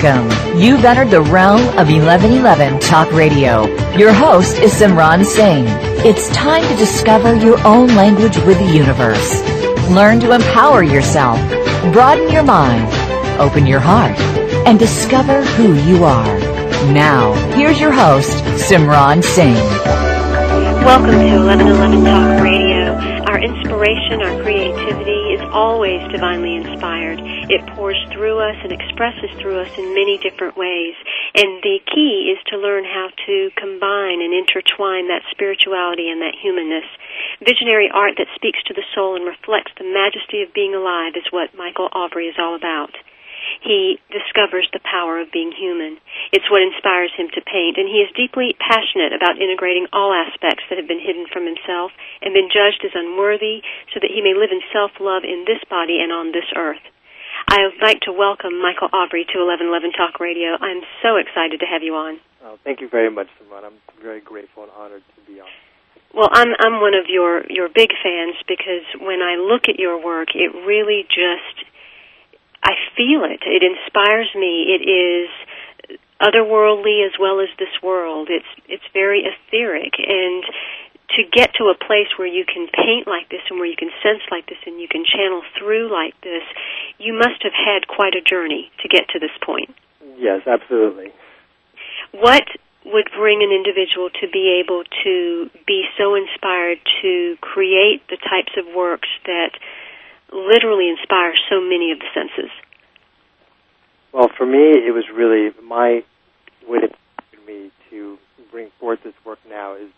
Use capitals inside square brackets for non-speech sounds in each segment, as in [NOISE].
Welcome. You've entered the realm of 1111 Talk Radio. Your host is Simran Singh. It's time to discover your own language with the universe. Learn to empower yourself, broaden your mind, open your heart, and discover who you are. Now, here's your host, Simran Singh. Welcome to 1111 Talk Radio. Our inspiration, our creativity is always divinely inspired. It pours through us and expresses through us in many different ways. And the key is to learn how to combine and intertwine that spirituality and that humanness. Visionary art that speaks to the soul and reflects the majesty of being alive is what Mykal Aubry is all about he discovers the power of being human. It's what inspires him to paint, and he is deeply passionate about integrating all aspects that have been hidden from himself and been judged as unworthy so that he may live in self-love in this body and on this earth. I would like to welcome Mykal Aubry to 1111 Talk Radio. I'm so excited to have you on. Oh, thank you very much, Simone. I'm very grateful and honored to be on. Well, I'm I'm one of your your big fans because when I look at your work, it really just I feel it. It inspires me. It is otherworldly as well as this world. It's it's very etheric and to get to a place where you can paint like this and where you can sense like this and you can channel through like this, you must have had quite a journey to get to this point. Yes, absolutely. What would bring an individual to be able to be so inspired to create the types of works that literally inspire so many of the senses? Well, for me, it was really my what it me to bring forth this work now is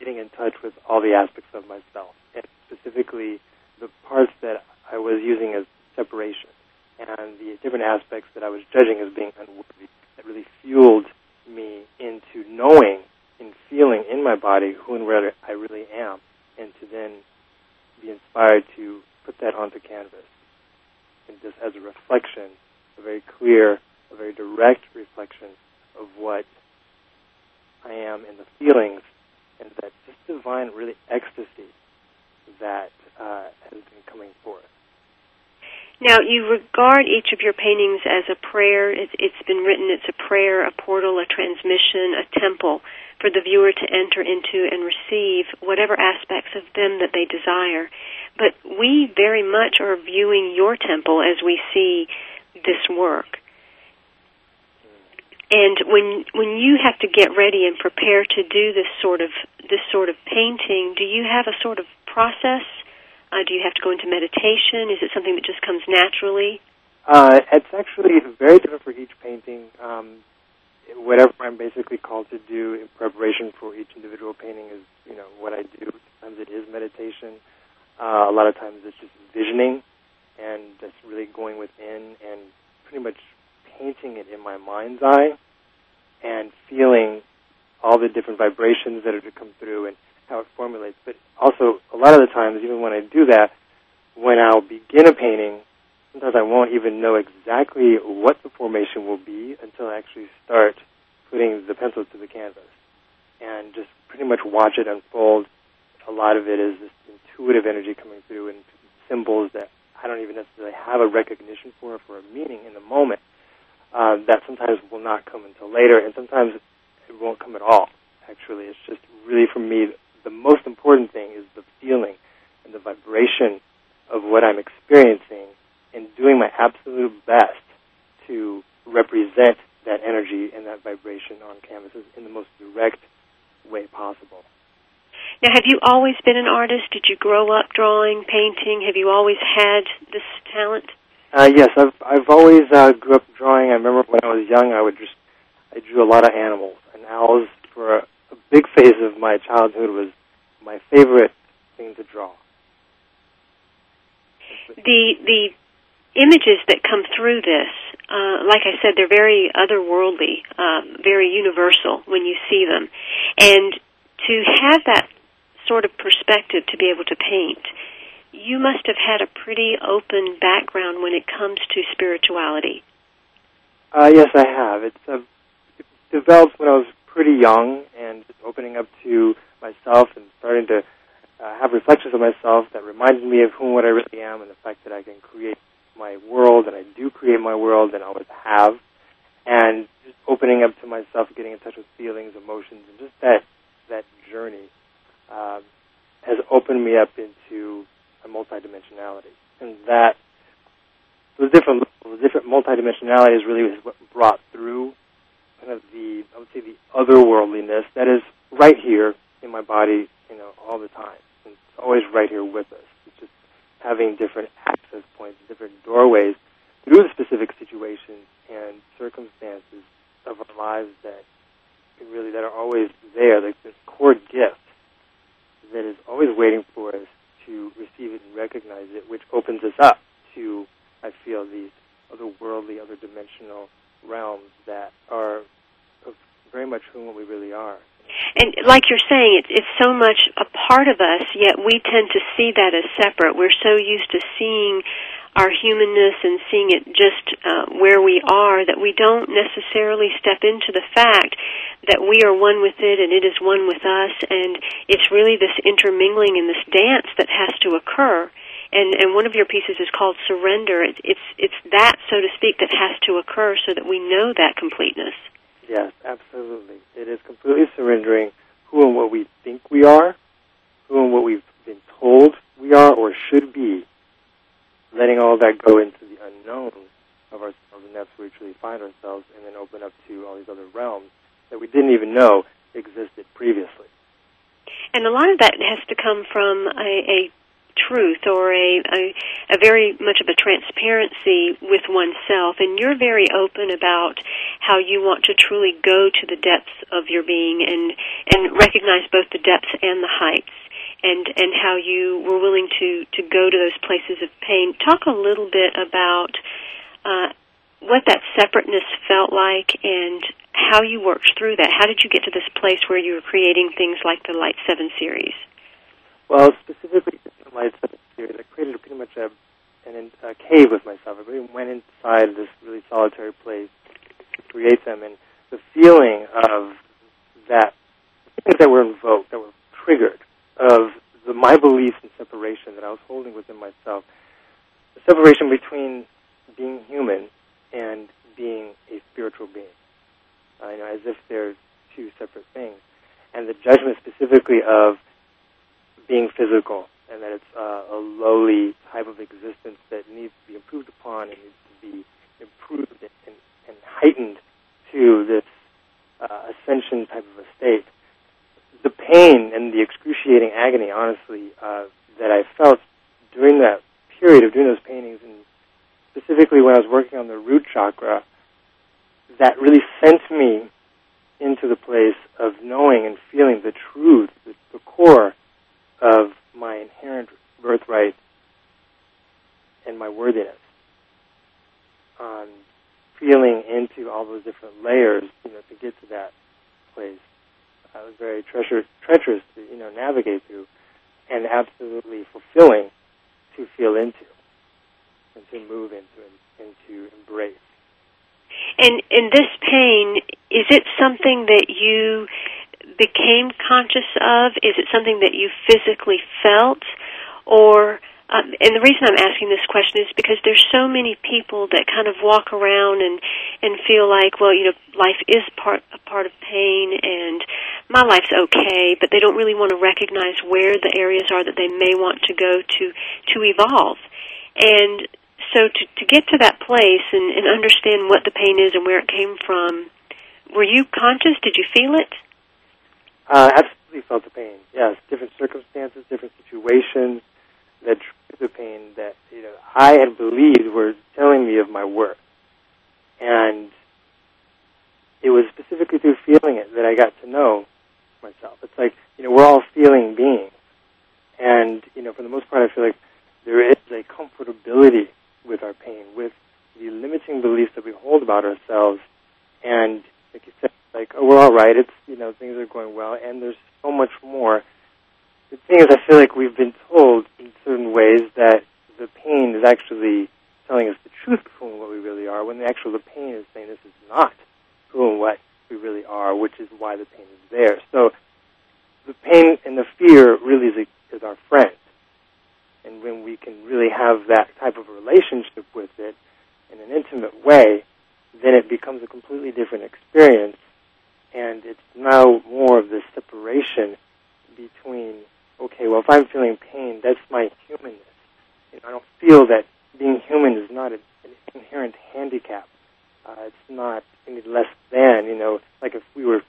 getting in touch with all the aspects of myself, and specifically the parts that I was using as separation, and the different aspects that I was judging as being unworthy. That really fueled me into knowing and feeling in my body who and where I really am, and to then be inspired to put that onto canvas and just as a reflection, a very clear, a very direct reflection of what I am in the feelings and that just divine, really ecstasy that uh, has been coming forth. Now, you regard each of your paintings as a prayer. It's, it's been written, it's a prayer, a portal, a transmission, a temple for the viewer to enter into and receive whatever aspects of them that they desire. But we very much are viewing your temple as we see this work. And when when you have to get ready and prepare to do this sort of this sort of painting, do you have a sort of process? Uh, do you have to go into meditation? Is it something that just comes naturally? Uh, it's actually very different for each painting. Um, whatever I'm basically called to do in preparation for each individual painting is, you know, what I do. Sometimes it is meditation. Uh, a lot of times it's just visioning and just really going within and pretty much painting it in my mind's eye and feeling all the different vibrations that are to come through and how it formulates. But also, a lot of the times, even when I do that, when I'll begin a painting, sometimes I won't even know exactly what the formation will be until I actually start putting the pencil to the canvas and just pretty much watch it unfold. A lot of it is this intuitive energy coming through and symbols that I don't even necessarily have a recognition for for a meaning in the moment. Uh, that sometimes will not come until later, and sometimes it won't come at all. Actually, it's just really for me the most important thing is the feeling and the vibration of what I'm experiencing, and doing my absolute best to represent that energy and that vibration on canvases in the most direct way possible. Now, have you always been an artist? Did you grow up drawing, painting? Have you always had this talent? Uh, yes, I've I've always uh, grew up drawing. I remember when I was young, I would just I drew a lot of animals, and owls for a, a big phase of my childhood was my favorite thing to draw. The the images that come through this, uh, like I said, they're very otherworldly, uh, very universal when you see them, and to have that sort of perspective to be able to paint you must have had a pretty open background when it comes to spirituality. Uh, yes, I have. It's uh, it developed when I was pretty young and opening up to myself and starting to uh, have reflections of myself that reminded me of whom what I really am and the fact that I can create my world and I do create my world and always have. And just opening up to myself, getting in touch with feelings, emotions, and just that that journey uh, has opened me up into a multidimensionality, and that the different the different multidimensionality is really what brought through kind of the I would say the otherworldliness that is right here in my body, you know, all the time. It's always right here with us. It's just having different access points, different doorways through the specific situations and circumstances of our lives that really that are always there, like this core gift that is always waiting for us to receive it and recognize it, which opens us up to, I feel, these otherworldly, other dimensional realms that are very much who we really are. And like you're saying, it's, it's so much a part of us, yet we tend to see that as separate. We're so used to seeing our humanness and seeing it just uh, where we are that we don't necessarily step into the fact that we are one with it and it is one with us. And it's really this intermingling and this dance that has to occur. And and one of your pieces is called surrender. It's it's it's that so to speak that has to occur so that we know that completeness. Yes absolutely. It is completely surrendering who and what we think we are who and what we've been told we are or should be letting all that go into the unknown of ourselves, and that's where we truly find ourselves, and then open up to all these other realms that we didn't even know existed previously. And a lot of that has to come from a, a truth or a, a, a very much of a transparency with oneself and you're very open about how you want to truly go to the depths of your being and and recognize both the depths and the heights and and how you were willing to to go to those places of pain. Talk a little bit about uh, what that separateness felt like and how you worked through that. How did you get to this place where you were creating things like the Light Seven series? Well, specifically the Light Seven series, I created pretty much a an, a cave with myself. I really went inside this really solitary place to create them, and the feeling of that things that were invoked, that were triggered, of the, my beliefs in separation that I was holding within myself, the separation between being human and being a spiritual being, uh, you know, as if they're two separate things, and the judgment specifically of being physical and that it's uh, a lowly type of existence that needs to be improved upon and needs to be improved and, and heightened to this uh, ascension type of a state the pain and the excruciating agony, honestly, uh, that I felt during that period of doing those paintings, and specifically when I was working on the root chakra, that really sent me into the place of knowing and feeling the truth, the, the core of my inherent birthright and my worthiness. Um, feeling into all those different layers, you know, to get to that place uh, was very treacherous, treacherous to you know navigate through, and absolutely fulfilling to feel into and to move into and to embrace. And and this pain is it something that you became conscious of? Is it something that you physically felt, or um, and the reason I'm asking this question is because there's so many people that kind of walk around and and feel like, well, you know, life is part a part of pain, and my life's okay, but they don't really want to recognize where the areas are that they may want to go to to evolve. And so to to get to that place and, and understand what the pain is and where it came from, were you conscious? Did you feel it? Uh, absolutely felt the pain. Yes, different circumstances, different situations that the pain that you know I had believed were telling me of my worth, and it was specifically through feeling it that I got to know myself. It's like you know we're all feeling beings, and you know for the most part I feel like there is a comfortability with our pain, with the limiting beliefs that we hold about ourselves, and like you said, like oh we're all right. It's you know things are going well, and there's so much more. The thing is, I feel like we've been told in certain ways that the pain is actually telling us the truth of what we really are, when the actual the pain is saying this is not who and what we really are, which is why the pain is there. So the pain and the fear really is, a, is our friend. And when we can really have that type of relationship with it in an intimate way, then it becomes a completely different experience. And it's now more of this separation between, okay, well, if I'm feeling pain, that's my humanness. You know, I don't feel that being human is not an inherent handicap. Uh, it's not any less than, you know, like if we were,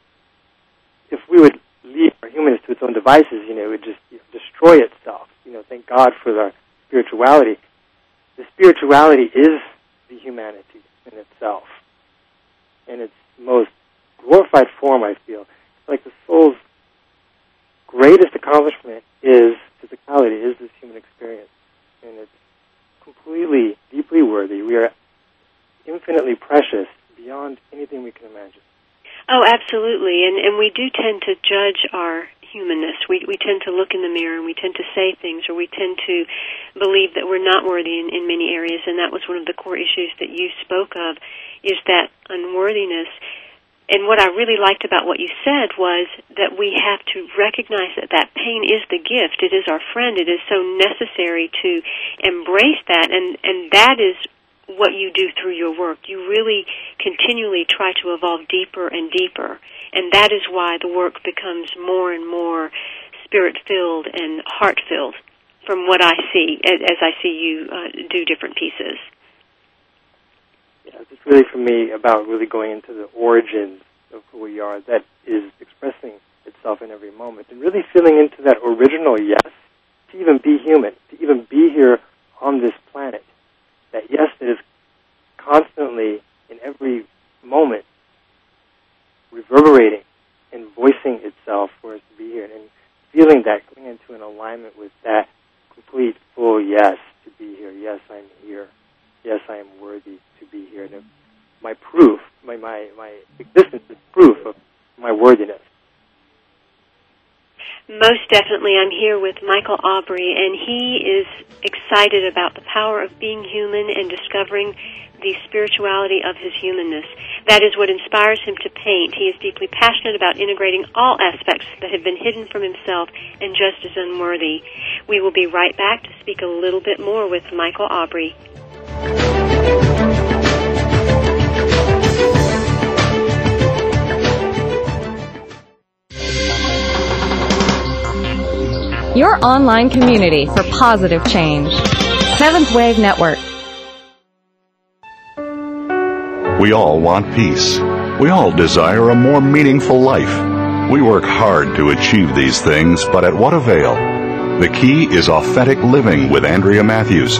if we would leave our humanness to its own devices, you know, it would just you know, destroy itself. You know, thank God for the spirituality. The spirituality is the humanity in itself. In its most glorified form, I feel. Like the soul's greatest accomplishment is physicality, is this human experience. And it's completely, deeply worthy. We are infinitely precious beyond anything we can imagine. Oh, absolutely. And and we do tend to judge our humanness. We we tend to look in the mirror and we tend to say things or we tend to believe that we're not worthy in, in many areas and that was one of the core issues that you spoke of is that unworthiness. And what I really liked about what you said was that we have to recognize that that pain is the gift. It is our friend. It is so necessary to embrace that and and that is what you do through your work. You really continually try to evolve deeper and deeper. And that is why the work becomes more and more spirit filled and heart filled from what I see as I see you uh, do different pieces. Yeah, it's really for me about really going into the origins of who we are that is expressing itself in every moment and really feeling into that original yes to even be human, to even be here on this planet that yes, it is constantly in every moment reverberating and voicing itself for us to be here and feeling that coming into an alignment with that complete full yes to be here. Yes, I'm here. Yes, I am worthy to be here. And my proof, my, my, my existence is proof of my worthiness. Most definitely, I'm here with Mykal Aubry, and he is excited about the power of being human and discovering the spirituality of his humanness. That is what inspires him to paint. He is deeply passionate about integrating all aspects that have been hidden from himself and just as unworthy. We will be right back to speak a little bit more with Mykal Aubry. Your online community for positive change. Seventh Wave Network. We all want peace. We all desire a more meaningful life. We work hard to achieve these things, but at what avail? The key is authentic living with Andrea Matthews.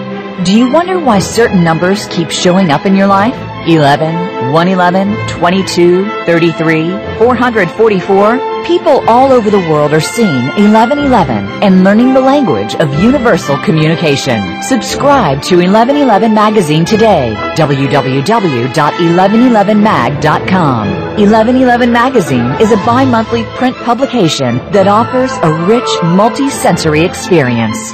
Do you wonder why certain numbers keep showing up in your life? 11, 111, 22, 33, 444? People all over the world are seeing 1111 and learning the language of universal communication. Subscribe to 1111 Magazine today. www.1111mag.com. 1111 Magazine is a bi-monthly print publication that offers a rich multi-sensory experience.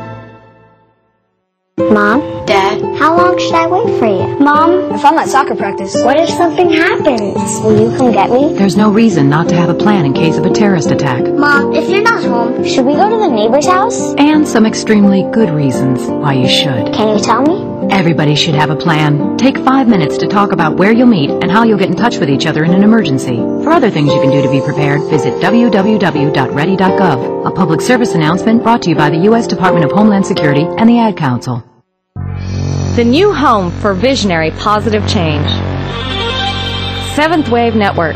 Mom? Dad? How long should I wait for you? Mom? If I'm at soccer practice. What if something happens? Will you come get me? There's no reason not to have a plan in case of a terrorist attack. Mom, if you're not home, should we go to the neighbor's house? And some extremely good reasons why you should. Can you tell me? Everybody should have a plan. Take five minutes to talk about where you'll meet and how you'll get in touch with each other in an emergency. For other things you can do to be prepared, visit www.ready.gov. A public service announcement brought to you by the U.S. Department of Homeland Security and the Ad Council. The new home for visionary positive change. Seventh Wave Network.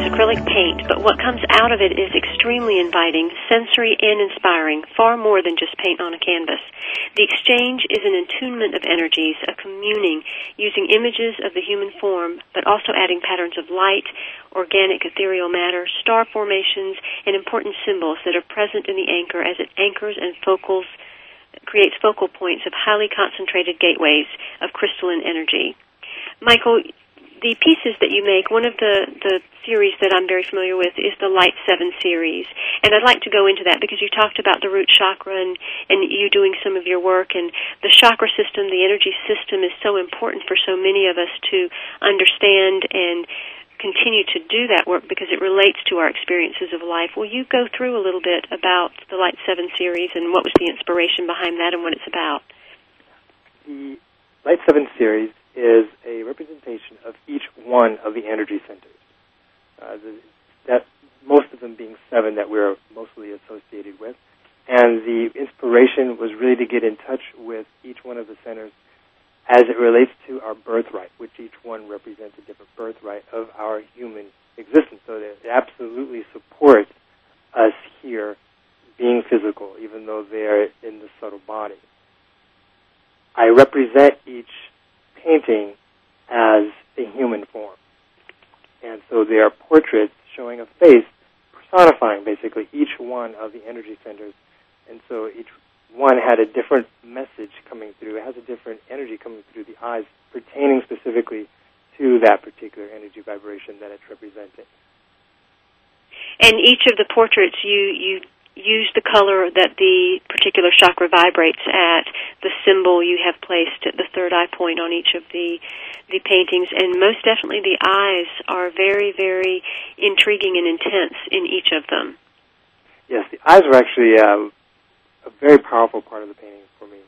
acrylic paint, but what comes out of it is extremely inviting, sensory, and inspiring, far more than just paint on a canvas. The exchange is an attunement of energies, a communing, using images of the human form, but also adding patterns of light, organic ethereal matter, star formations, and important symbols that are present in the anchor as it anchors and focals creates focal points of highly concentrated gateways of crystalline energy. Mykal, the pieces that you make, one of the, the series that I'm very familiar with is the Light 7 series. And I'd like to go into that because you talked about the root chakra and, and you doing some of your work. And the chakra system, the energy system, is so important for so many of us to understand and continue to do that work because it relates to our experiences of life. Will you go through a little bit about the Light 7 series and what was the inspiration behind that and what it's about? The Light 7 series is a representation of each one of the energy centers. Uh, the, that most of them being seven that we're mostly associated with, and the inspiration was really to get in touch with each one of the centers as it relates to our birthright, which each one represents a different birthright of our human existence. So it absolutely supports us here being physical, even though they're in the subtle body. I represent each painting as a human form. And so they are portraits showing a face, personifying basically each one of the energy centers. And so each one had a different message coming through. It has a different energy coming through the eyes, pertaining specifically to that particular energy vibration that it's representing. And each of the portraits you you use the color that the particular chakra vibrates at, the symbol you have placed at the third eye point on each of the the paintings, and most definitely the eyes are very, very intriguing and intense in each of them. Yes, the eyes were actually uh, a very powerful part of the painting for me.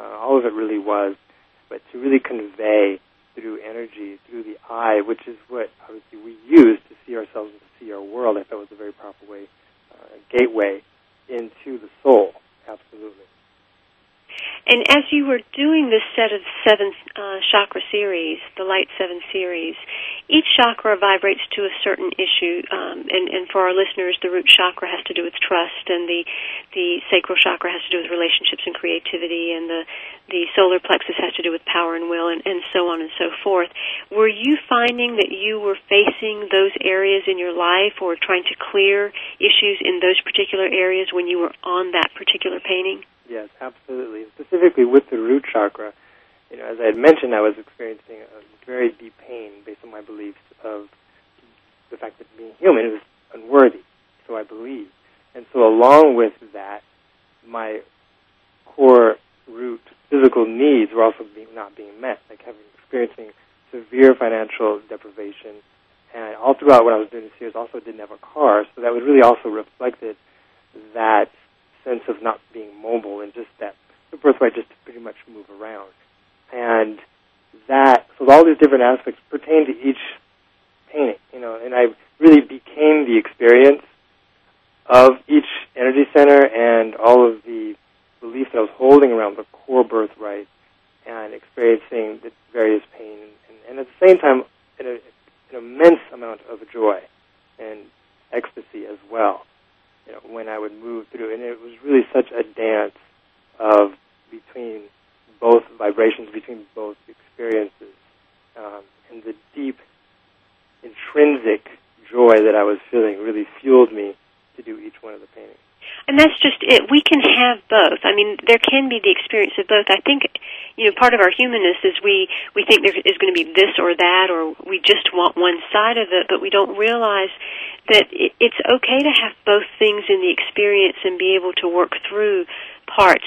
Uh, all of it really was, but to really convey through energy, through the eye, which is what obviously we use to see ourselves and to see our world, I thought was a very powerful way Uh, gateway into the soul. Absolutely. And as you were doing this set of seven uh, chakra series, the Light Seven series, each chakra vibrates to a certain issue. Um, and, and for our listeners, the root chakra has to do with trust, and the the sacral chakra has to do with relationships and creativity, and the the solar plexus has to do with power and will, and, and so on and so forth. Were you finding that you were facing those areas in your life, or trying to clear issues in those particular areas when you were on that particular painting? Yes, absolutely. Specifically with the root chakra, you know, as I had mentioned, I was experiencing a very deep pain based on my beliefs of the fact that being human is unworthy. So I believe, and so along with that, my core root physical needs were also being, not being met, like having experiencing severe financial deprivation, and all throughout when I was doing the series, also didn't have a car, so that was really also reflected that sense of not being mobile and just that the birthright just to pretty much move around. And that, so all these different aspects pertain to each painting, you know, and I really became the experience of each energy center and all of the beliefs that I was holding around the core birthright and experiencing the various pain and, and at the same time an, an immense amount of joy and ecstasy as well. You know, when I would move through, and it was really such a dance of between both vibrations, between both experiences, um, and the deep intrinsic joy that I was feeling really fueled me to do each one of the paintings. And that's just it. We can have both. I mean, there can be the experience of both. I think, you know, part of our humanness is we we think there is going to be this or that, or we just want one side of it, but we don't realize that it, it's okay to have both things in the experience and be able to work through parts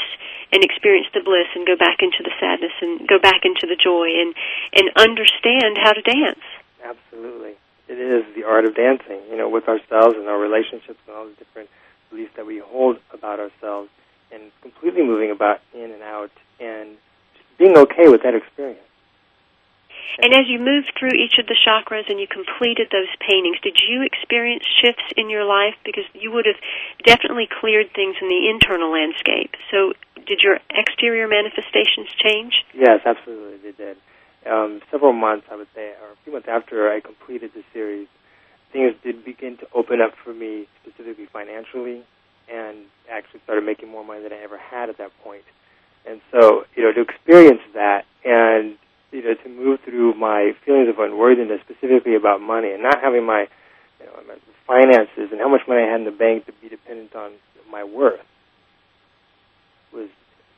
and experience the bliss and go back into the sadness and go back into the joy and and understand how to dance. Absolutely. It is the art of dancing, you know, with ourselves and our relationships and all the different beliefs that we hold about ourselves and completely moving about in and out and just being okay with that experience. And as you moved through each of the chakras and you completed those paintings, did you experience shifts in your life? Because you would have definitely cleared things in the internal landscape. So, did your exterior manifestations change? Yes, absolutely, they did. Um, several months, I would say, or a few months after I completed the series, things did begin to open up for me, specifically financially, and actually started making more money than I ever had at that point. And so, you know, to experience that and you know, to move through my feelings of unworthiness, specifically about money, and not having my, you know, my finances and how much money I had in the bank to be dependent on my worth, was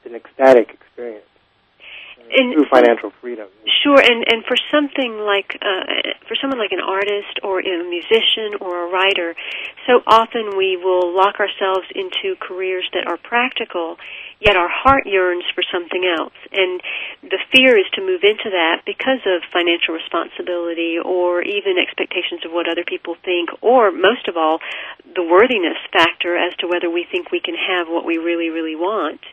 an ecstatic experience and through financial freedom. Sure, and and for something like uh, for someone like an artist or a musician or a writer, so often we will lock ourselves into careers that are practical, yet our heart yearns for something else, and the fear is to move into that because of financial responsibility or even expectations of what other people think, or most of all, the worthiness factor as to whether we think we can have what we really really want.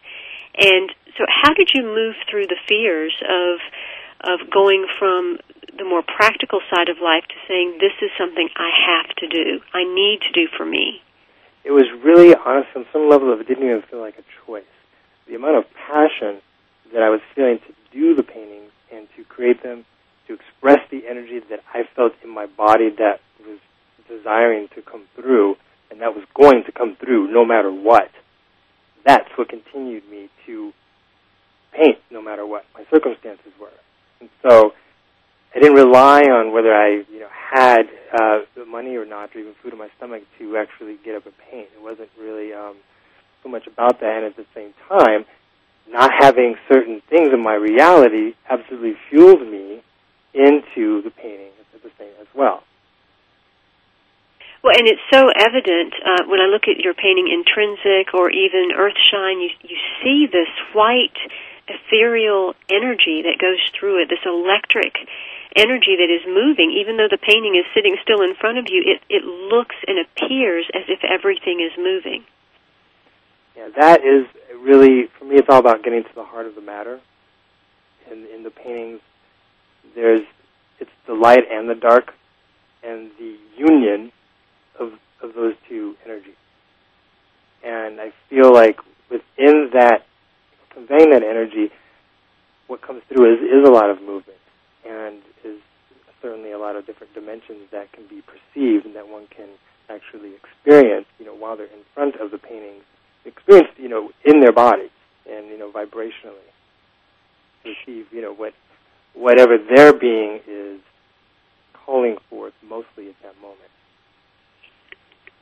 And so, how did you move through the fears of of going from the more practical side of life to saying this is something I have to do, I need to do for me? It was really, honest, on some level, of it didn't even feel like a choice. The amount of passion that I was feeling to do the paintings and to create them, to express the energy that I felt in my body that was desiring to come through, and that was going to come through no matter what that's what continued me to paint no matter what my circumstances were. And so I didn't rely on whether I, you know, had uh, the money or not, or even food in my stomach to actually get up and paint. It wasn't really um, so much about that. And at the same time, not having certain things in my reality absolutely fueled me into the painting at the same as well. Well, and it's so evident uh, when I look at your painting Intrinsic or even Earthshine, you, you see this white, ethereal energy that goes through it, this electric energy that is moving. Even though the painting is sitting still in front of you, it, it looks and appears as if everything is moving. Yeah, that is really, for me, it's all about getting to the heart of the matter. In, in the paintings, there's, it's the light and the dark, and the union of, of those two energies. And I feel like within that, conveying that energy, what comes through is, is a lot of movement and is certainly a lot of different dimensions that can be perceived and that one can actually experience, you know, while they're in front of the paintings, experience, you know, in their bodies and, you know, vibrationally receive, you know, what whatever their being is calling forth mostly at that moment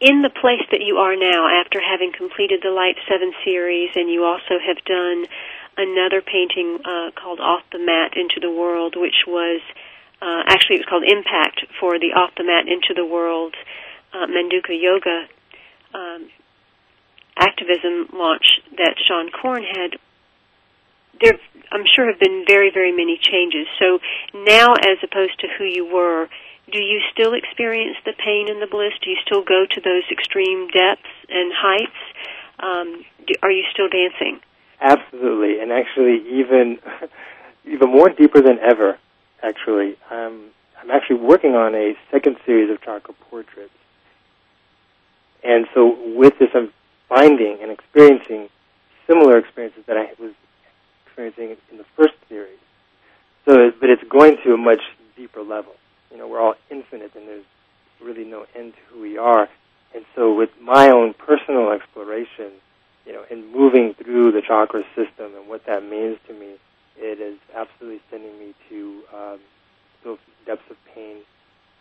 in the place that you are now after having completed the Light 7 series and you also have done another painting uh, called Off the Mat Into the World, which was uh, actually it was called Impact for the Off the Mat Into the World uh, Manduka Yoga um, activism launch that Seane Corn had. There, I'm sure, have been very, very many changes. So now, as opposed to who you were, do you still experience the pain and the bliss? Do you still go to those extreme depths and heights? Um, do, are you still dancing? Absolutely, and actually, even [LAUGHS] even more deeper than ever. Actually, um, I'm actually working on a second series of chakra portraits, and so with this, I'm finding and experiencing similar experiences that I was experiencing in the first series. So, but it's going to a much deeper level. You know, we're all infinite, and there's really no end to who we are. And so, with my own personal exploration, you know, in moving through the chakra system and what that means to me, it is absolutely sending me to um, those depths of pain,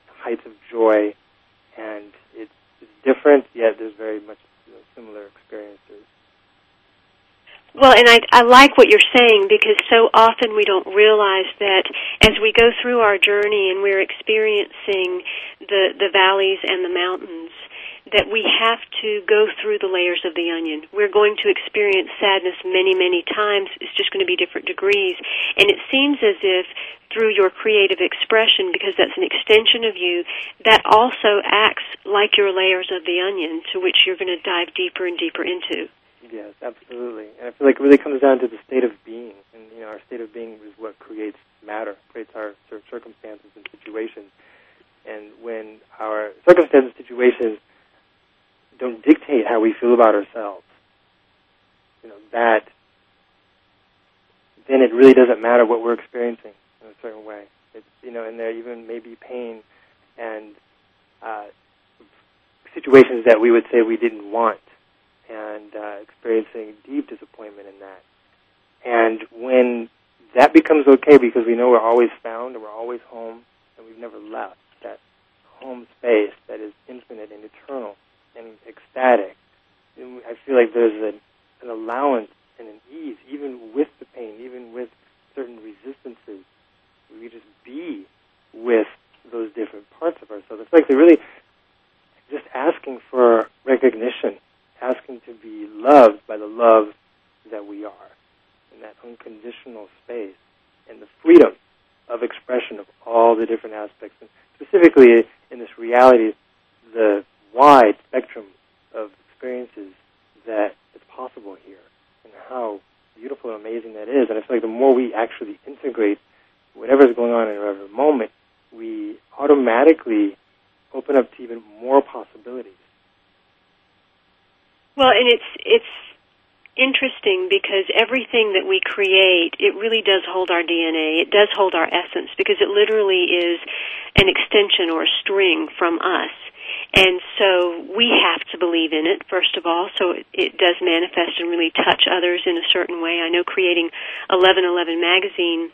heights of joy, and it's, different, yet there's very much you know, similar experiences. Well, and I, I like what you're saying because so often we don't realize that as we go through our journey and we're experiencing the, the valleys and the mountains, that we have to go through the layers of the onion. We're going to experience sadness many, many times. It's just going to be different degrees. And it seems as if through your creative expression, because that's an extension of you, that also acts like your layers of the onion to which you're going to dive deeper and deeper into. Yes, absolutely. And I feel like it really comes down to the state of being. And, you know, our state of being is what creates matter, creates our circumstances and situations. And when our circumstances and situations don't dictate how we feel about ourselves. You know, that then it really doesn't matter what we're experiencing in a certain way. It's you know, and there even may be pain and uh, situations that we would say we didn't want, and uh, experiencing deep disappointment in that. And when that becomes okay because we know we're always found and we're always home and we've never left that home space that is infinite and eternal and ecstatic. I feel like there's an, an allowance and an ease, even with the pain, even with certain resistances. We just be with those different parts of ourselves. It's like they're really just asking for recognition, asking to be loved by the love that we are, in that unconditional space, and the freedom of expression of all the different aspects, and specifically in this reality, the wide spectrum of experiences that is possible here and how beautiful and amazing that is. And I feel like the more we actually integrate whatever is going on in whatever moment, we automatically open up to even more possibilities. Well, and it's it's interesting because everything that we create, it really does hold our DNA. It does hold our essence because it literally is an extension or a string from us. And so we have to believe in it, first of all, so it, it does manifest and really touch others in a certain way. I know creating 1111 magazine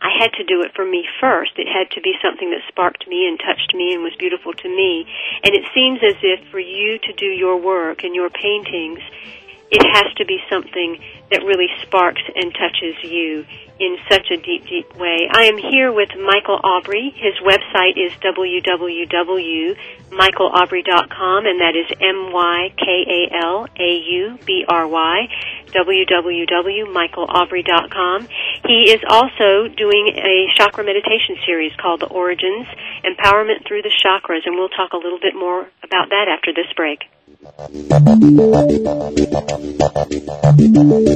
I had to do it for me first. It had to be something that sparked me and touched me and was beautiful to me. And it seems as if for you to do your work and your paintings, it has to be something that really sparks and touches you in such a deep, deep way. I am here with Mykal Aubry. His website is www.mykalaubry.com, and that is M-Y-K-A-L-A-U-B-R-Y, www.mykalaubry.com. He is also doing a chakra meditation series called The Origins, Empowerment Through the Chakras, and we'll talk a little bit more about that after this break. [LAUGHS]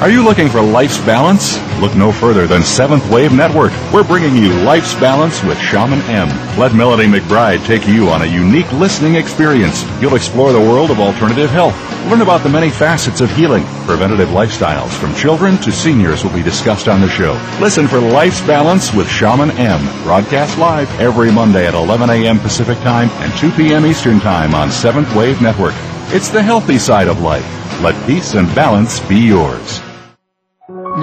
Are you looking for life's balance? Look no further than Seventh Wave Network. We're bringing you Life's Balance with Shaman M. Let Melody McBride take you on a unique listening experience. You'll explore the world of alternative health. Learn about the many facets of healing. Preventative lifestyles from children to seniors will be discussed on the show. Listen for Life's Balance with Shaman M. Broadcast live every Monday at 11 a.m. Pacific Time and 2 p.m. Eastern Time on Seventh Wave Network. It's the healthy side of life. Let peace and balance be yours.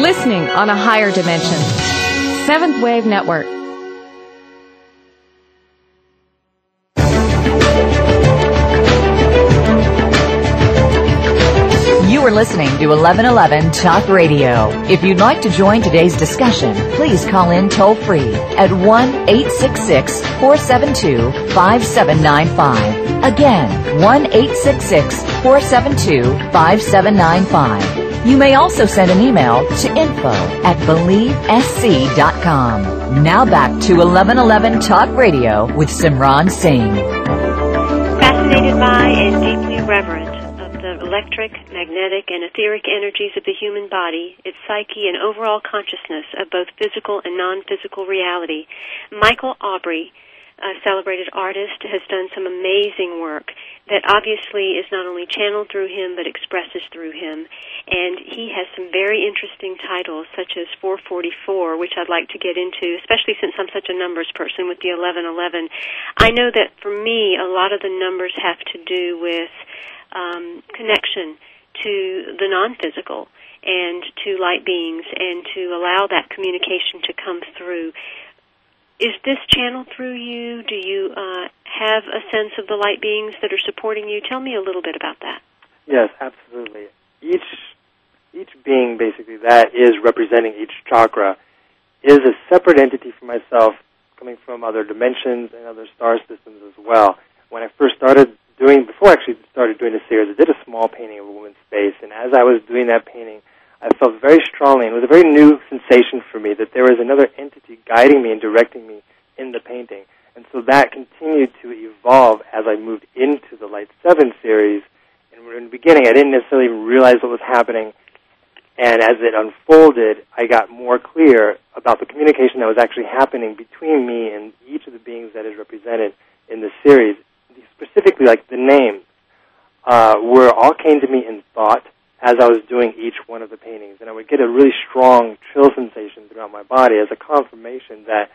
Listening on a higher dimension. Seventh Wave Network. You are listening to 1111 Talk Radio. If you'd like to join today's discussion, please call in toll free at 1 866 472 5795. Again, 1 866 472 5795. You may also send an email to info at believesc.com. Now back to 1111 Talk Radio with Simran Singh. Fascinated by and deeply reverent of the electric, magnetic, and etheric energies of the human body, its psyche, and overall consciousness of both physical and non-physical reality, Mykal Aubry, a celebrated artist, has done some amazing work that obviously is not only channeled through him but expresses through him. And he has some very interesting titles, such as 444, which I'd like to get into, especially since I'm such a numbers person with the 1111. I know that for me, a lot of the numbers have to do with um, connection to the non-physical and to light beings and to allow that communication to come through. Is this channel through you? Do you uh, have a sense of the light beings that are supporting you? Tell me a little bit about that. Yes, absolutely. Each each being basically that is representing each chakra is a separate entity for myself coming from other dimensions and other star systems as well. When I first started doing before I actually started doing the series, I did a small painting of a woman's face and as I was doing that painting I felt very strongly and it was a very new sensation for me that there was another entity guiding me and directing me in the painting. And so that continued to evolve as I moved into the Light 7 series. And in the beginning, I didn't necessarily realize what was happening. And as it unfolded, I got more clear about the communication that was actually happening between me and each of the beings that is represented in the series. Specifically, like the names, uh, were all came to me in thought as I was doing each one of the paintings, and I would get a really strong chill sensation throughout my body as a confirmation that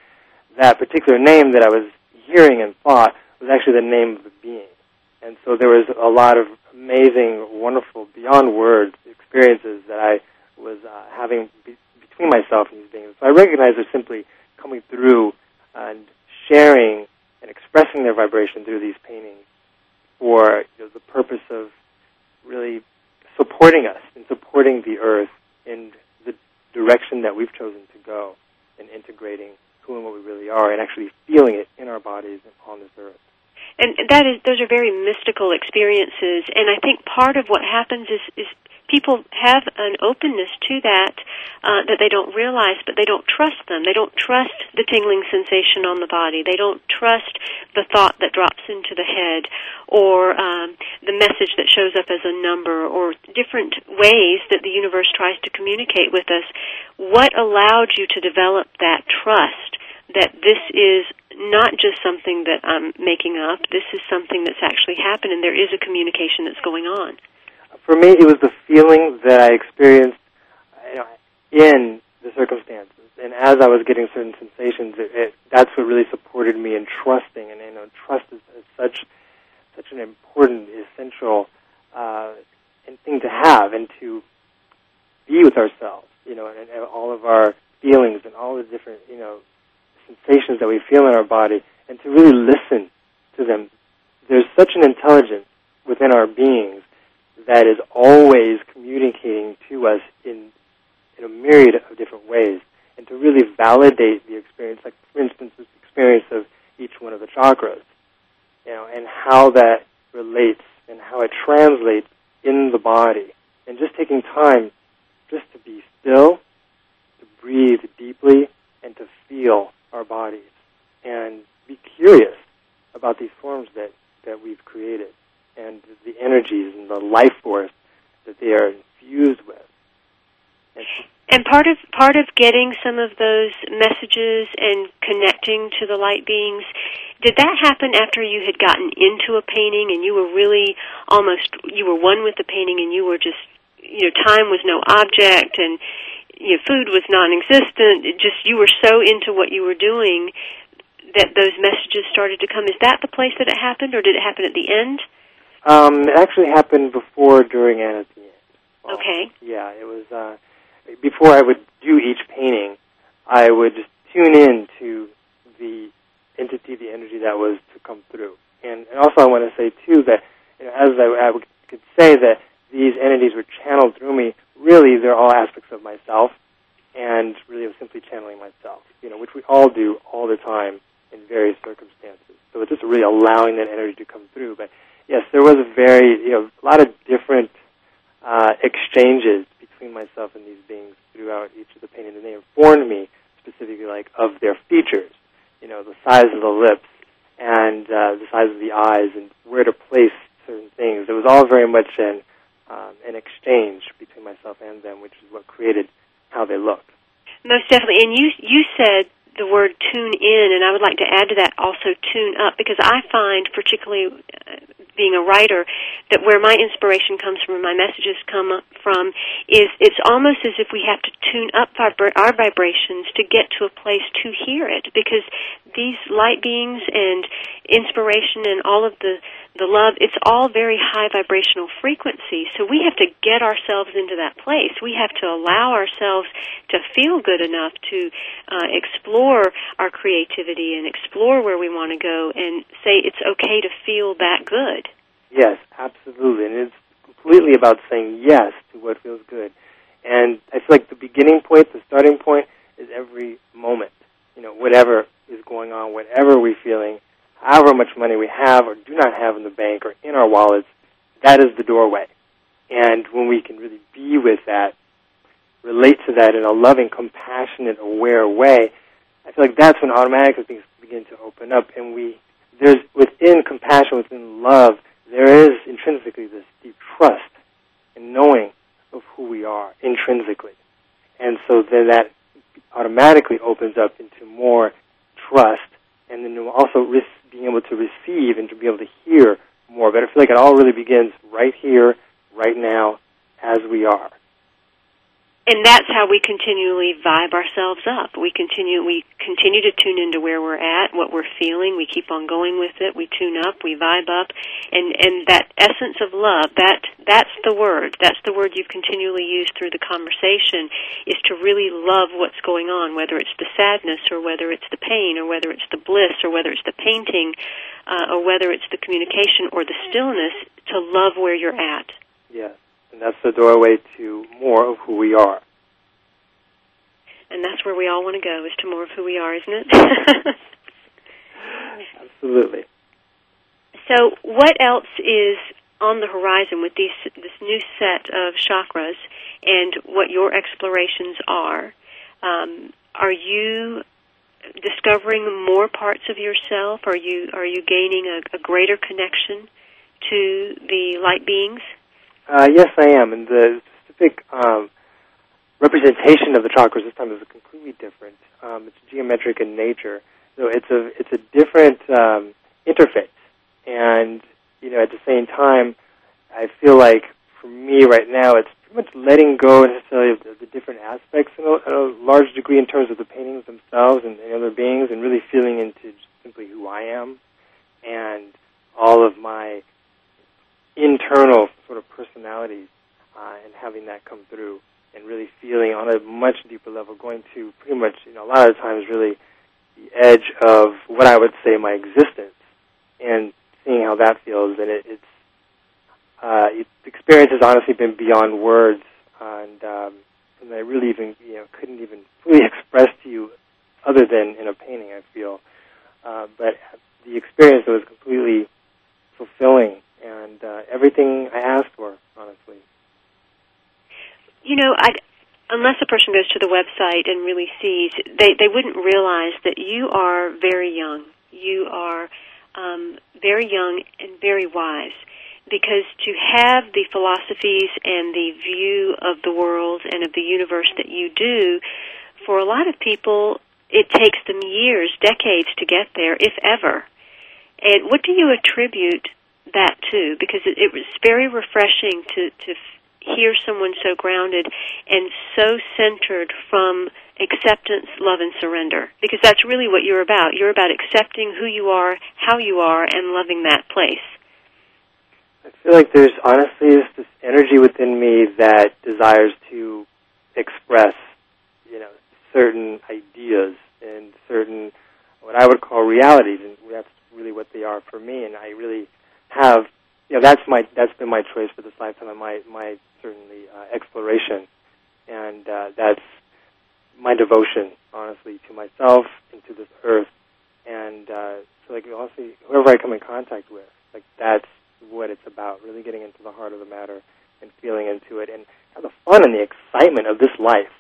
that particular name that I was hearing and thought was actually the name of the being. And so there was a lot of amazing, wonderful, beyond words experiences that I was uh, having be- between myself and these beings. So I recognized they're simply coming through and sharing and expressing their vibration through these paintings for you know, the purpose of really supporting us and supporting the earth in the direction that we've chosen to go in integrating who and what we really are and actually feeling it in our bodies and on this earth. And that is those are very mystical experiences and I think part of what happens is is people have an openness to that uh, that they don't realize, but they don't trust them. They don't trust the tingling sensation on the body. They don't trust the thought that drops into the head, or um, the message that shows up as a number, or different ways that the universe tries to communicate with us. What allowed you to develop that trust? That this is not just something that I'm making up. This is something that's actually happened, and there is a communication that's going on for me, it was the feeling that I experienced you know, in the circumstances. And as I was getting certain sensations, it, it, that's what really supported me in trusting. And you know, trust is, is such such an important, essential uh, thing to have and to be with ourselves. You know, and, and all of our feelings and all the different, you know, sensations that we feel in our body and to really listen to them. There's such an intelligence within our beings that is always communicating to us in, in a myriad of different ways. And to really validate the experience, like for instance, this experience of each one of the chakras, you know, and how that relates and how it translates in the body. And just taking time just to be still, to breathe deeply, and to feel our bodies. And be curious about these forms that, that we've created and the energies and the life force that they are infused with. And, and part of part of getting some of those messages and connecting to the light beings, did that happen after you had gotten into a painting and you were really almost you were one with the painting and you were just you know time was no object and you know, food was non-existent. It just you were so into what you were doing that those messages started to come. Is that the place that it happened, or did it happen at the end? Um, it actually happened before, during, and at the end. Well, okay. Yeah, it was uh, before I would do each painting. I would just tune in to the entity, the energy that was to come through. And, and also, I want to say too that you know, as I, I could say that these entities were channeled through me. Really, they're all aspects of myself, and really, I was simply channeling myself. You know, which we all do all the time in various circumstances. So it's just really allowing that energy to come through. But yes, there was a very, you know, a lot of different uh, exchanges between myself and these beings throughout each of the paintings, and they informed me specifically, like, of their features. You know, the size of the lips and uh, the size of the eyes, and where to place certain things. It was all very much an um, an exchange between myself and them, which is what created how they looked. Most definitely, and you you said the word tune in, and I would like to add to that also tune up because I find, particularly uh, being a writer, that where my inspiration comes from, my messages come from, is it's almost as if we have to tune up vibra- our vibrations to get to a place to hear it because these light beings and inspiration and all of the the love, it's all very high vibrational frequency. So we have to get ourselves into that place. We have to allow ourselves to feel good enough to uh, explore our creativity and explore where we want to go and say it's okay to feel that good. Yes, absolutely. And it's completely about saying yes to what feels good. And I feel like the beginning point, the starting point, is every moment. You know, whatever is going on, whatever we're feeling, however much money we have or do not have in the bank or in our wallets, that is the doorway. And when we can really be with that, relate to that in a loving, compassionate, aware way, like that's when automatically things begin to open up. And we, there's within compassion, within love, there is intrinsically this deep trust in knowing of who we are intrinsically. And so then that automatically opens up into more trust and then also being able to receive and to be able to hear more. But I feel like it all really begins right here, right now, as we are and that's how we continually vibe ourselves up. We continue we continue to tune into where we're at, what we're feeling. We keep on going with it. We tune up, we vibe up, and and that essence of love. That that's the word. That's the word you've continually used through the conversation. Is to really love what's going on, whether it's the sadness or whether it's the pain or whether it's the bliss or whether it's the painting uh, or whether it's the communication or the stillness. To love where you're at. Yes. And that's the doorway more of who we are. And that's where we all want to go, is to more of who we are, isn't it? [LAUGHS] Absolutely. So, what else is on the horizon with these, this new set of chakras and what your explorations are? Um, are you discovering more parts of yourself? Are you are you gaining a, a greater connection to the light beings? Uh, yes, I am. And the specific um, representation of the chakras this time is completely different. Um, it's geometric in nature, so it's a it's a different um, interface. And you know, at the same time, I feel like for me right now, it's pretty much letting go necessarily of the, the different aspects in a, a, large degree in terms of the paintings themselves and, and other beings, and really feeling into simply who I am and all of my internal sort of personalities uh, and having that come through and really feeling on a much deeper level, going to pretty much, you know, a lot of times really the edge of what I would say my existence, and seeing how that feels. And it, it's uh, it, experience has honestly been beyond words, and um, and I really even you know couldn't even fully [LAUGHS] express to you other than in a painting. I feel, uh, but the experience was completely fulfilling and uh, everything I asked for, honestly. You know, I unless a person goes to the website and really sees, they they wouldn't realize that you are very young. You are um, very young and very wise. Because to have the philosophies and the view of the world and of the universe that you do, for a lot of people, it takes them years, decades to get there, if ever. And what do you attribute that to? Because it, it was very refreshing to to hear someone so grounded and so centered from acceptance, love, and surrender. Because that's really what you're about. You're about accepting who you are, how you are, and loving that place. I feel like there's honestly this, this energy within me that desires to express, you know, certain ideas and certain what I would call realities, and that's really what they are for me. And I really have, know, that's my that's been my choice for this lifetime, and my my certainly uh, exploration, and uh, that's my devotion, honestly, to myself and to this earth, and uh, so like honestly, whoever I come in contact with, like that's what it's about, really getting into the heart of the matter and feeling into it, and have the fun and the excitement of this life.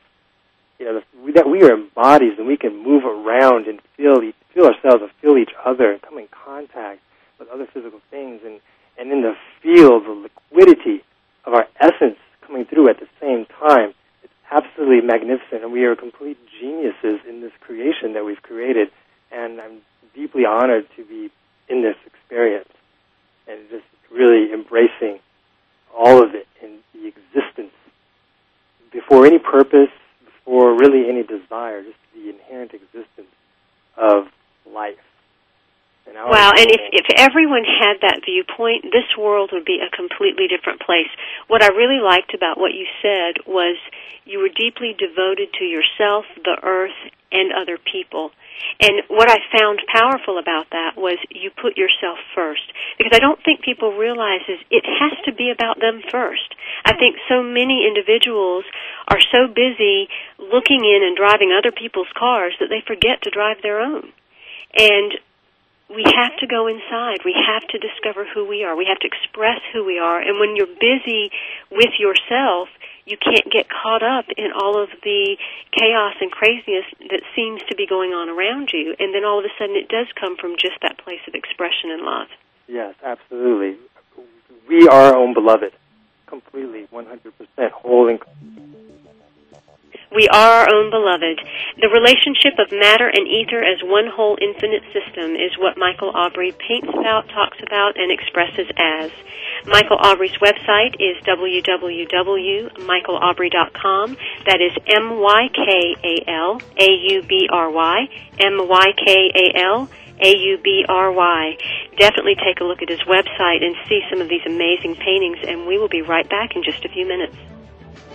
You know, the, that we are bodies and we can move around and feel feel ourselves and feel each other and come in contact with other physical things, and and in the feel the liquidity of our essence coming through at the same time. It's absolutely magnificent, and we are complete geniuses in this creation that we've created. And I'm deeply honored to be in this experience and just really embracing all of it in the existence before any purpose, before really any desire, just the inherent existence of life. And wow, and if, if everyone had that viewpoint, this world would be a completely different place. What I really liked about what you said was you were deeply devoted to yourself, the earth, and other people. And what I found powerful about that was you put yourself first. Because I don't think people realize is it has to be about them first. I think so many individuals are so busy looking in and driving other people's cars that they forget to drive their own. And we have to go inside. We have to discover who we are. We have to express who we are. And when you're busy with yourself, you can't get caught up in all of the chaos and craziness that seems to be going on around you. And then all of a sudden it does come from just that place of expression and love. Yes, absolutely. We are our own beloved. Completely, 100% whole and we are our own beloved. The relationship of matter and ether as one whole infinite system is what Mykal Aubry paints about, talks about, and expresses as. Mykal Aubry's website is www.mykalaubry.com. That is M-Y-K-A-L, A-U-B-R-Y, M-Y-K-A-L, a-U-B-R-Y. Definitely take a look at his website and see some of these amazing paintings, and we will be right back in just a few minutes.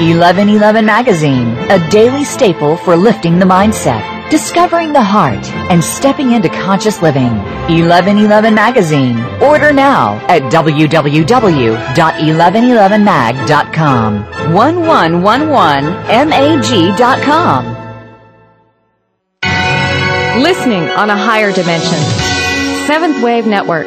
1111 Magazine, a daily staple for lifting the mindset, discovering the heart, and stepping into conscious living. 1111 Magazine. Order now at www.1111mag.com. 1111mag.com. Listening on a higher dimension. Seventh Wave Network.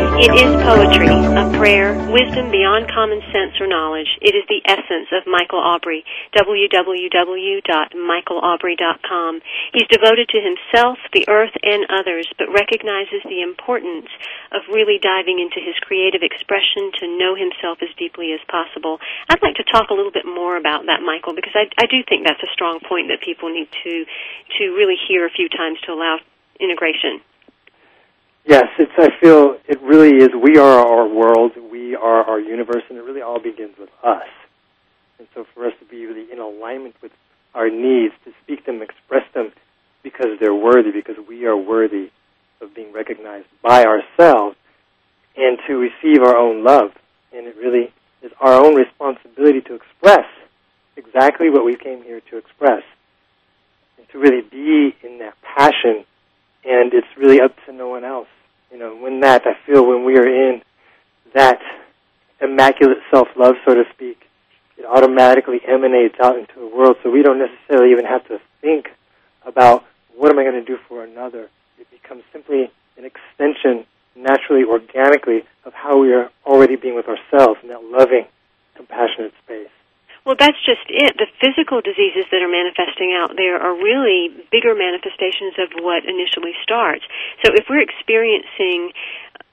It is poetry, a prayer, wisdom beyond common sense or knowledge. It is the essence of Mykal Aubry. www.mykalaubry.com. He's devoted to himself, the earth, and others, but recognizes the importance of really diving into his creative expression to know himself as deeply as possible. I'd like to talk a little bit more about that, Mykal, because I, I do think that's a strong point that people need to to really hear a few times to allow integration. Yes, it's. I feel it really is. We are our world. We are our universe, and it really all begins with us. And so, for us to be really in alignment with our needs, to speak them, express them, because they're worthy, because we are worthy of being recognized by ourselves, and to receive our own love. And it really is our own responsibility to express exactly what we came here to express, and to really be in that passion and it's really up to no one else. You know, when that, I feel when we are in that immaculate self-love, so to speak, it automatically emanates out into the world, so we don't necessarily even have to think about what am I going to do for another. It becomes simply an extension, naturally, organically, of how we are already being with ourselves in that loving, compassionate space. Well, that's just it. The physical diseases that are manifesting out there are really bigger manifestations of what initially starts. So if we're experiencing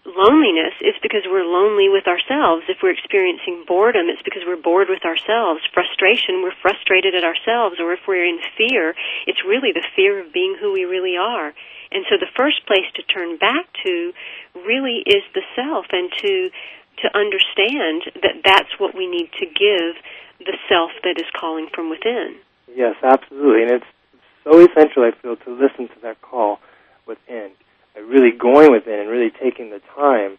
loneliness, it's because we're lonely with ourselves. If we're experiencing boredom, it's because we're bored with ourselves. Frustration, we're frustrated at ourselves. Or if we're in fear, it's really the fear of being who we really are. And so the first place to turn back to really is the self and to to understand that that's what we need to give the self that is calling from within. Yes, absolutely. And it's so essential, I feel, to listen to that call within. By really going within and really taking the time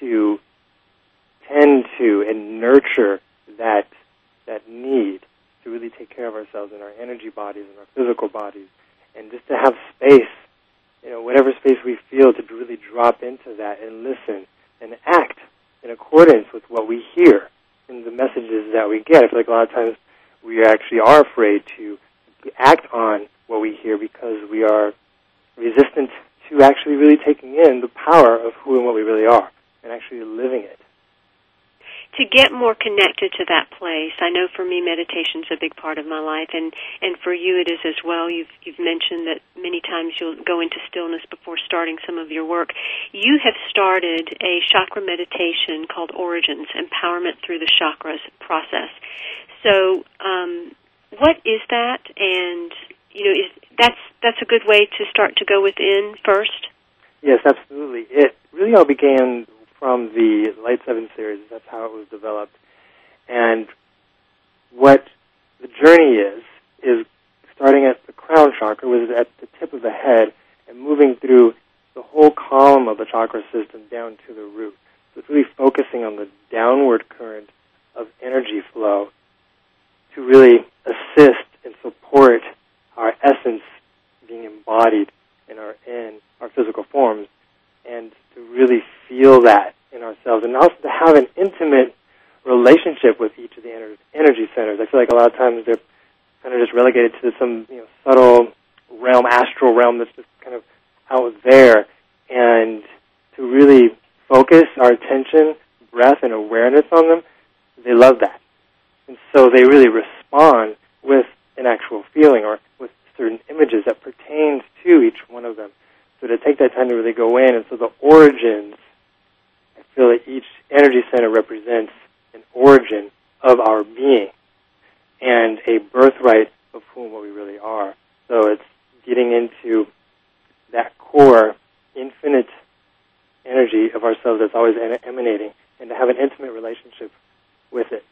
to tend to and nurture that that need to really take care of ourselves in our energy bodies and our physical bodies and just to have space, you know, whatever space we feel to really drop into that and listen and act in accordance with what we hear and the messages that we get. I feel like a lot of times we actually are afraid to act on what we hear because we are resistant to actually really taking in the power of who and what we really are and actually living it to get more connected to that place. I know for me meditation's a big part of my life and and for you it is as well. You've you've mentioned that many times you'll go into stillness before starting some of your work. You have started a chakra meditation called Origins, Empowerment Through the Chakras process. So, um what is that and you know is that's that's a good way to start to go within first? Yes, absolutely. It really all began from the Light 7 series. That's how it was developed. And what the journey is, is starting at the crown chakra, which is at the tip of the head, and moving through the whole column of the chakra system down to the root. So it's really focusing on the downward current of energy flow to really assist and support our essence being embodied in our in our physical forms and to really feel that in ourselves, and also to have an intimate relationship with each of the energy centers. I feel like a lot of times they're kind of just relegated to some you know subtle realm, astral realm that's just kind of out there, and to really focus our attention, breath, and awareness on them, they love that, and so they really respond with an actual feeling or with certain images that pertains to each one of them. So to take that time to really go in, and so the origins, I feel that each energy center represents an origin of our being and a birthright of whom what we really are. So it's getting into that core, infinite energy of ourselves that's always emanating, and to have an intimate relationship with it.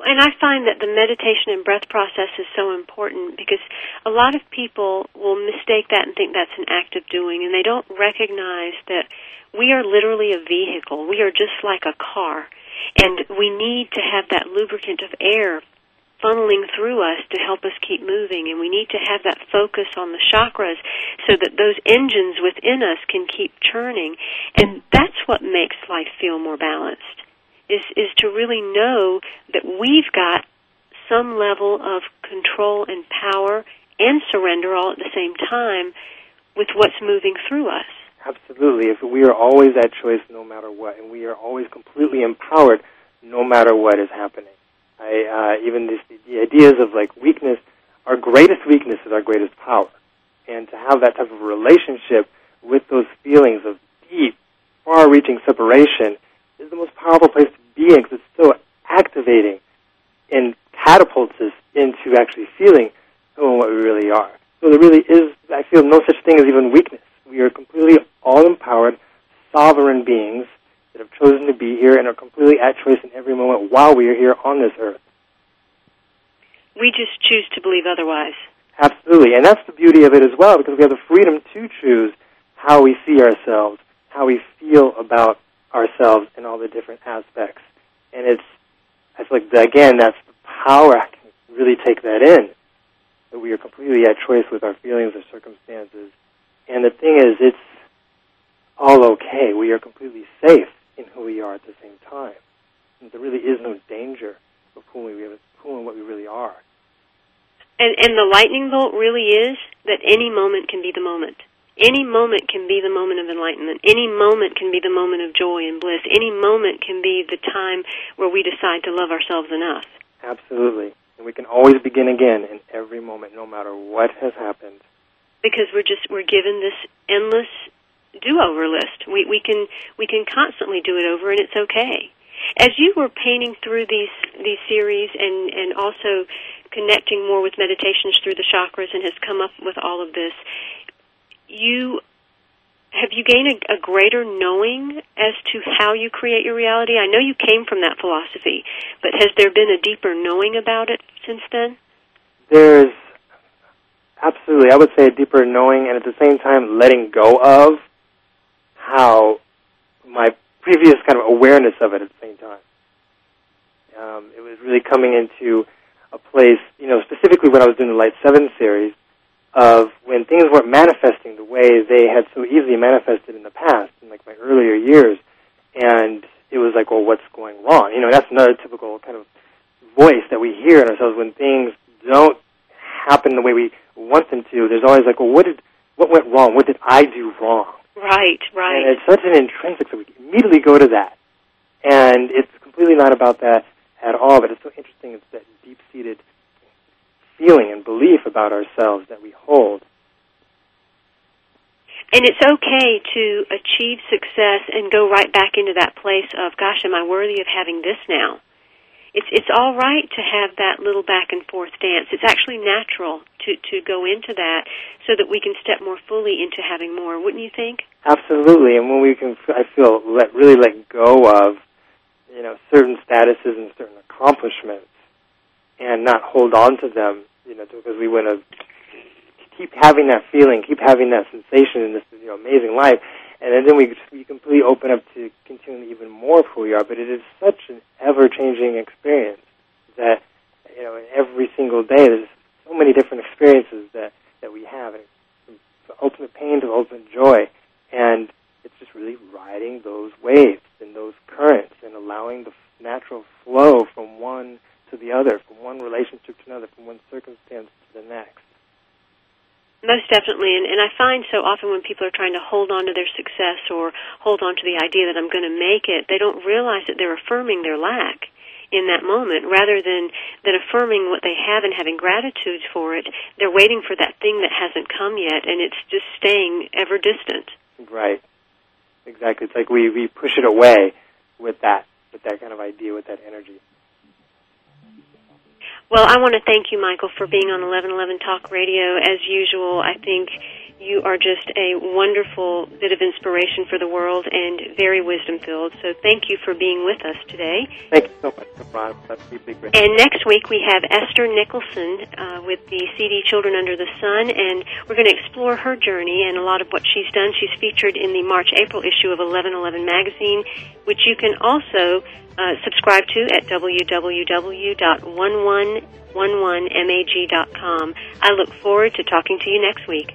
And I find that the meditation and breath process is so important because a lot of people mistake that and think that's an act of doing, and they don't recognize that we are literally a vehicle. We are just like a car, and we need to have that lubricant of air funneling through us to help us keep moving and we need to have that focus on the chakras so that those engines within us can keep churning and that's what makes life feel more balanced is is to really know that we've got some level of control and power and surrender all at the same time with what's moving through us. Absolutely. If we are always at choice no matter what, and we are always completely empowered no matter what is happening. I, uh, even this, the ideas of like weakness, our greatest weakness is our greatest power. And to have that type of relationship with those feelings of deep, far-reaching separation is the most powerful place to be in because it's so activating and catapults us into actually feeling who what we really are. So there really is, I feel, no such thing as even weakness. We are completely all-empowered, sovereign beings that have chosen to be here and are completely at choice in every moment while we are here on this earth. We just choose to believe otherwise. Absolutely, and that's the beauty of it as well, because we have the freedom to choose how we see ourselves, how we feel about ourselves in all the different aspects. And it's, I feel like, again, that's the power. I can really take that in. That we are completely at choice with our feelings or circumstances. And the thing is, it's all okay. We are completely safe in who we are at the same time. And there really is no danger of who we, who and what we really are. And, and the lightning bolt really is that any moment can be the moment. Any moment can be the moment of enlightenment. Any moment can be the moment of joy and bliss. Any moment can be the time where we decide to love ourselves enough. Absolutely. And we can always begin again in every moment, no matter what has happened. Because we're just we're given this endless do-over list. We we can we can constantly do it over, and it's okay. As you were painting through these these series and and also connecting more with meditations through the chakras, and has come up with all of this, you have you gained a, a, greater knowing as to how you create your reality? I know you came from that philosophy, but has there been a deeper knowing about it since then? There's absolutely, I would say, a deeper knowing, and at the same time, letting go of how my previous kind of awareness of it at the same time. Um, it was really coming into a place, you know, specifically when I was doing the Light 7 series, of when things weren't manifesting the way they had so easily manifested in the past, in like my earlier years, and it was like, well, what's going wrong? You know, that's another typical kind of voice that we hear in ourselves when things don't happen the way we want them to. There's always like, well, what did, what went wrong? What did I do wrong? Right, right. And it's such an intrinsic, that we immediately go to that. And it's completely not about that at all, but it's so interesting. It's that deep-seated feeling and belief about ourselves that we hold. And it's okay to achieve success and go right back into that place of, gosh, am I worthy of having this now? It's it's all right to have that little back and forth dance. It's actually natural to to go into that so that we can step more fully into having more. Wouldn't you think? Absolutely. And when we can, I feel let really let go of, you know, certain statuses and certain accomplishments and not hold on to them, you know, because we want to keep having that feeling, keep having that sensation in this you know, amazing life, and then we we completely open up to continuing even more of who we are. But it is such an ever-changing experience that you know, every single day there's so many different experiences that that we have, and from ultimate pain to ultimate joy, and it's just really riding those waves and those currents and allowing the natural flow from one to the other, from one relationship to another, from one circumstance to the next. Most definitely, and, and I find so often when people are trying to hold on to their success or hold on to the idea that I'm going to make it, they don't realize that they're affirming their lack in that moment. Rather than than affirming what they have and having gratitude for it they're waiting for that thing that hasn't come yet and it's just staying ever distant. Right. Exactly. It's like we we push it away with that with that kind of idea with that energy well, I want to thank you, Mykal, for being on 1111 Talk Radio. As usual, I think you are just a wonderful bit of inspiration for the world and very wisdom filled. So thank you for being with us today. Thank you so much, Ron. That's great. And next week we have Esther Nicholson uh, with the CD Children Under the Sun, and we're going to explore her journey and a lot of what she's done. She's featured in the March-April issue of 1111 magazine, which you can also uh, subscribe to at www.1111mag.com. I look forward to talking to you next week.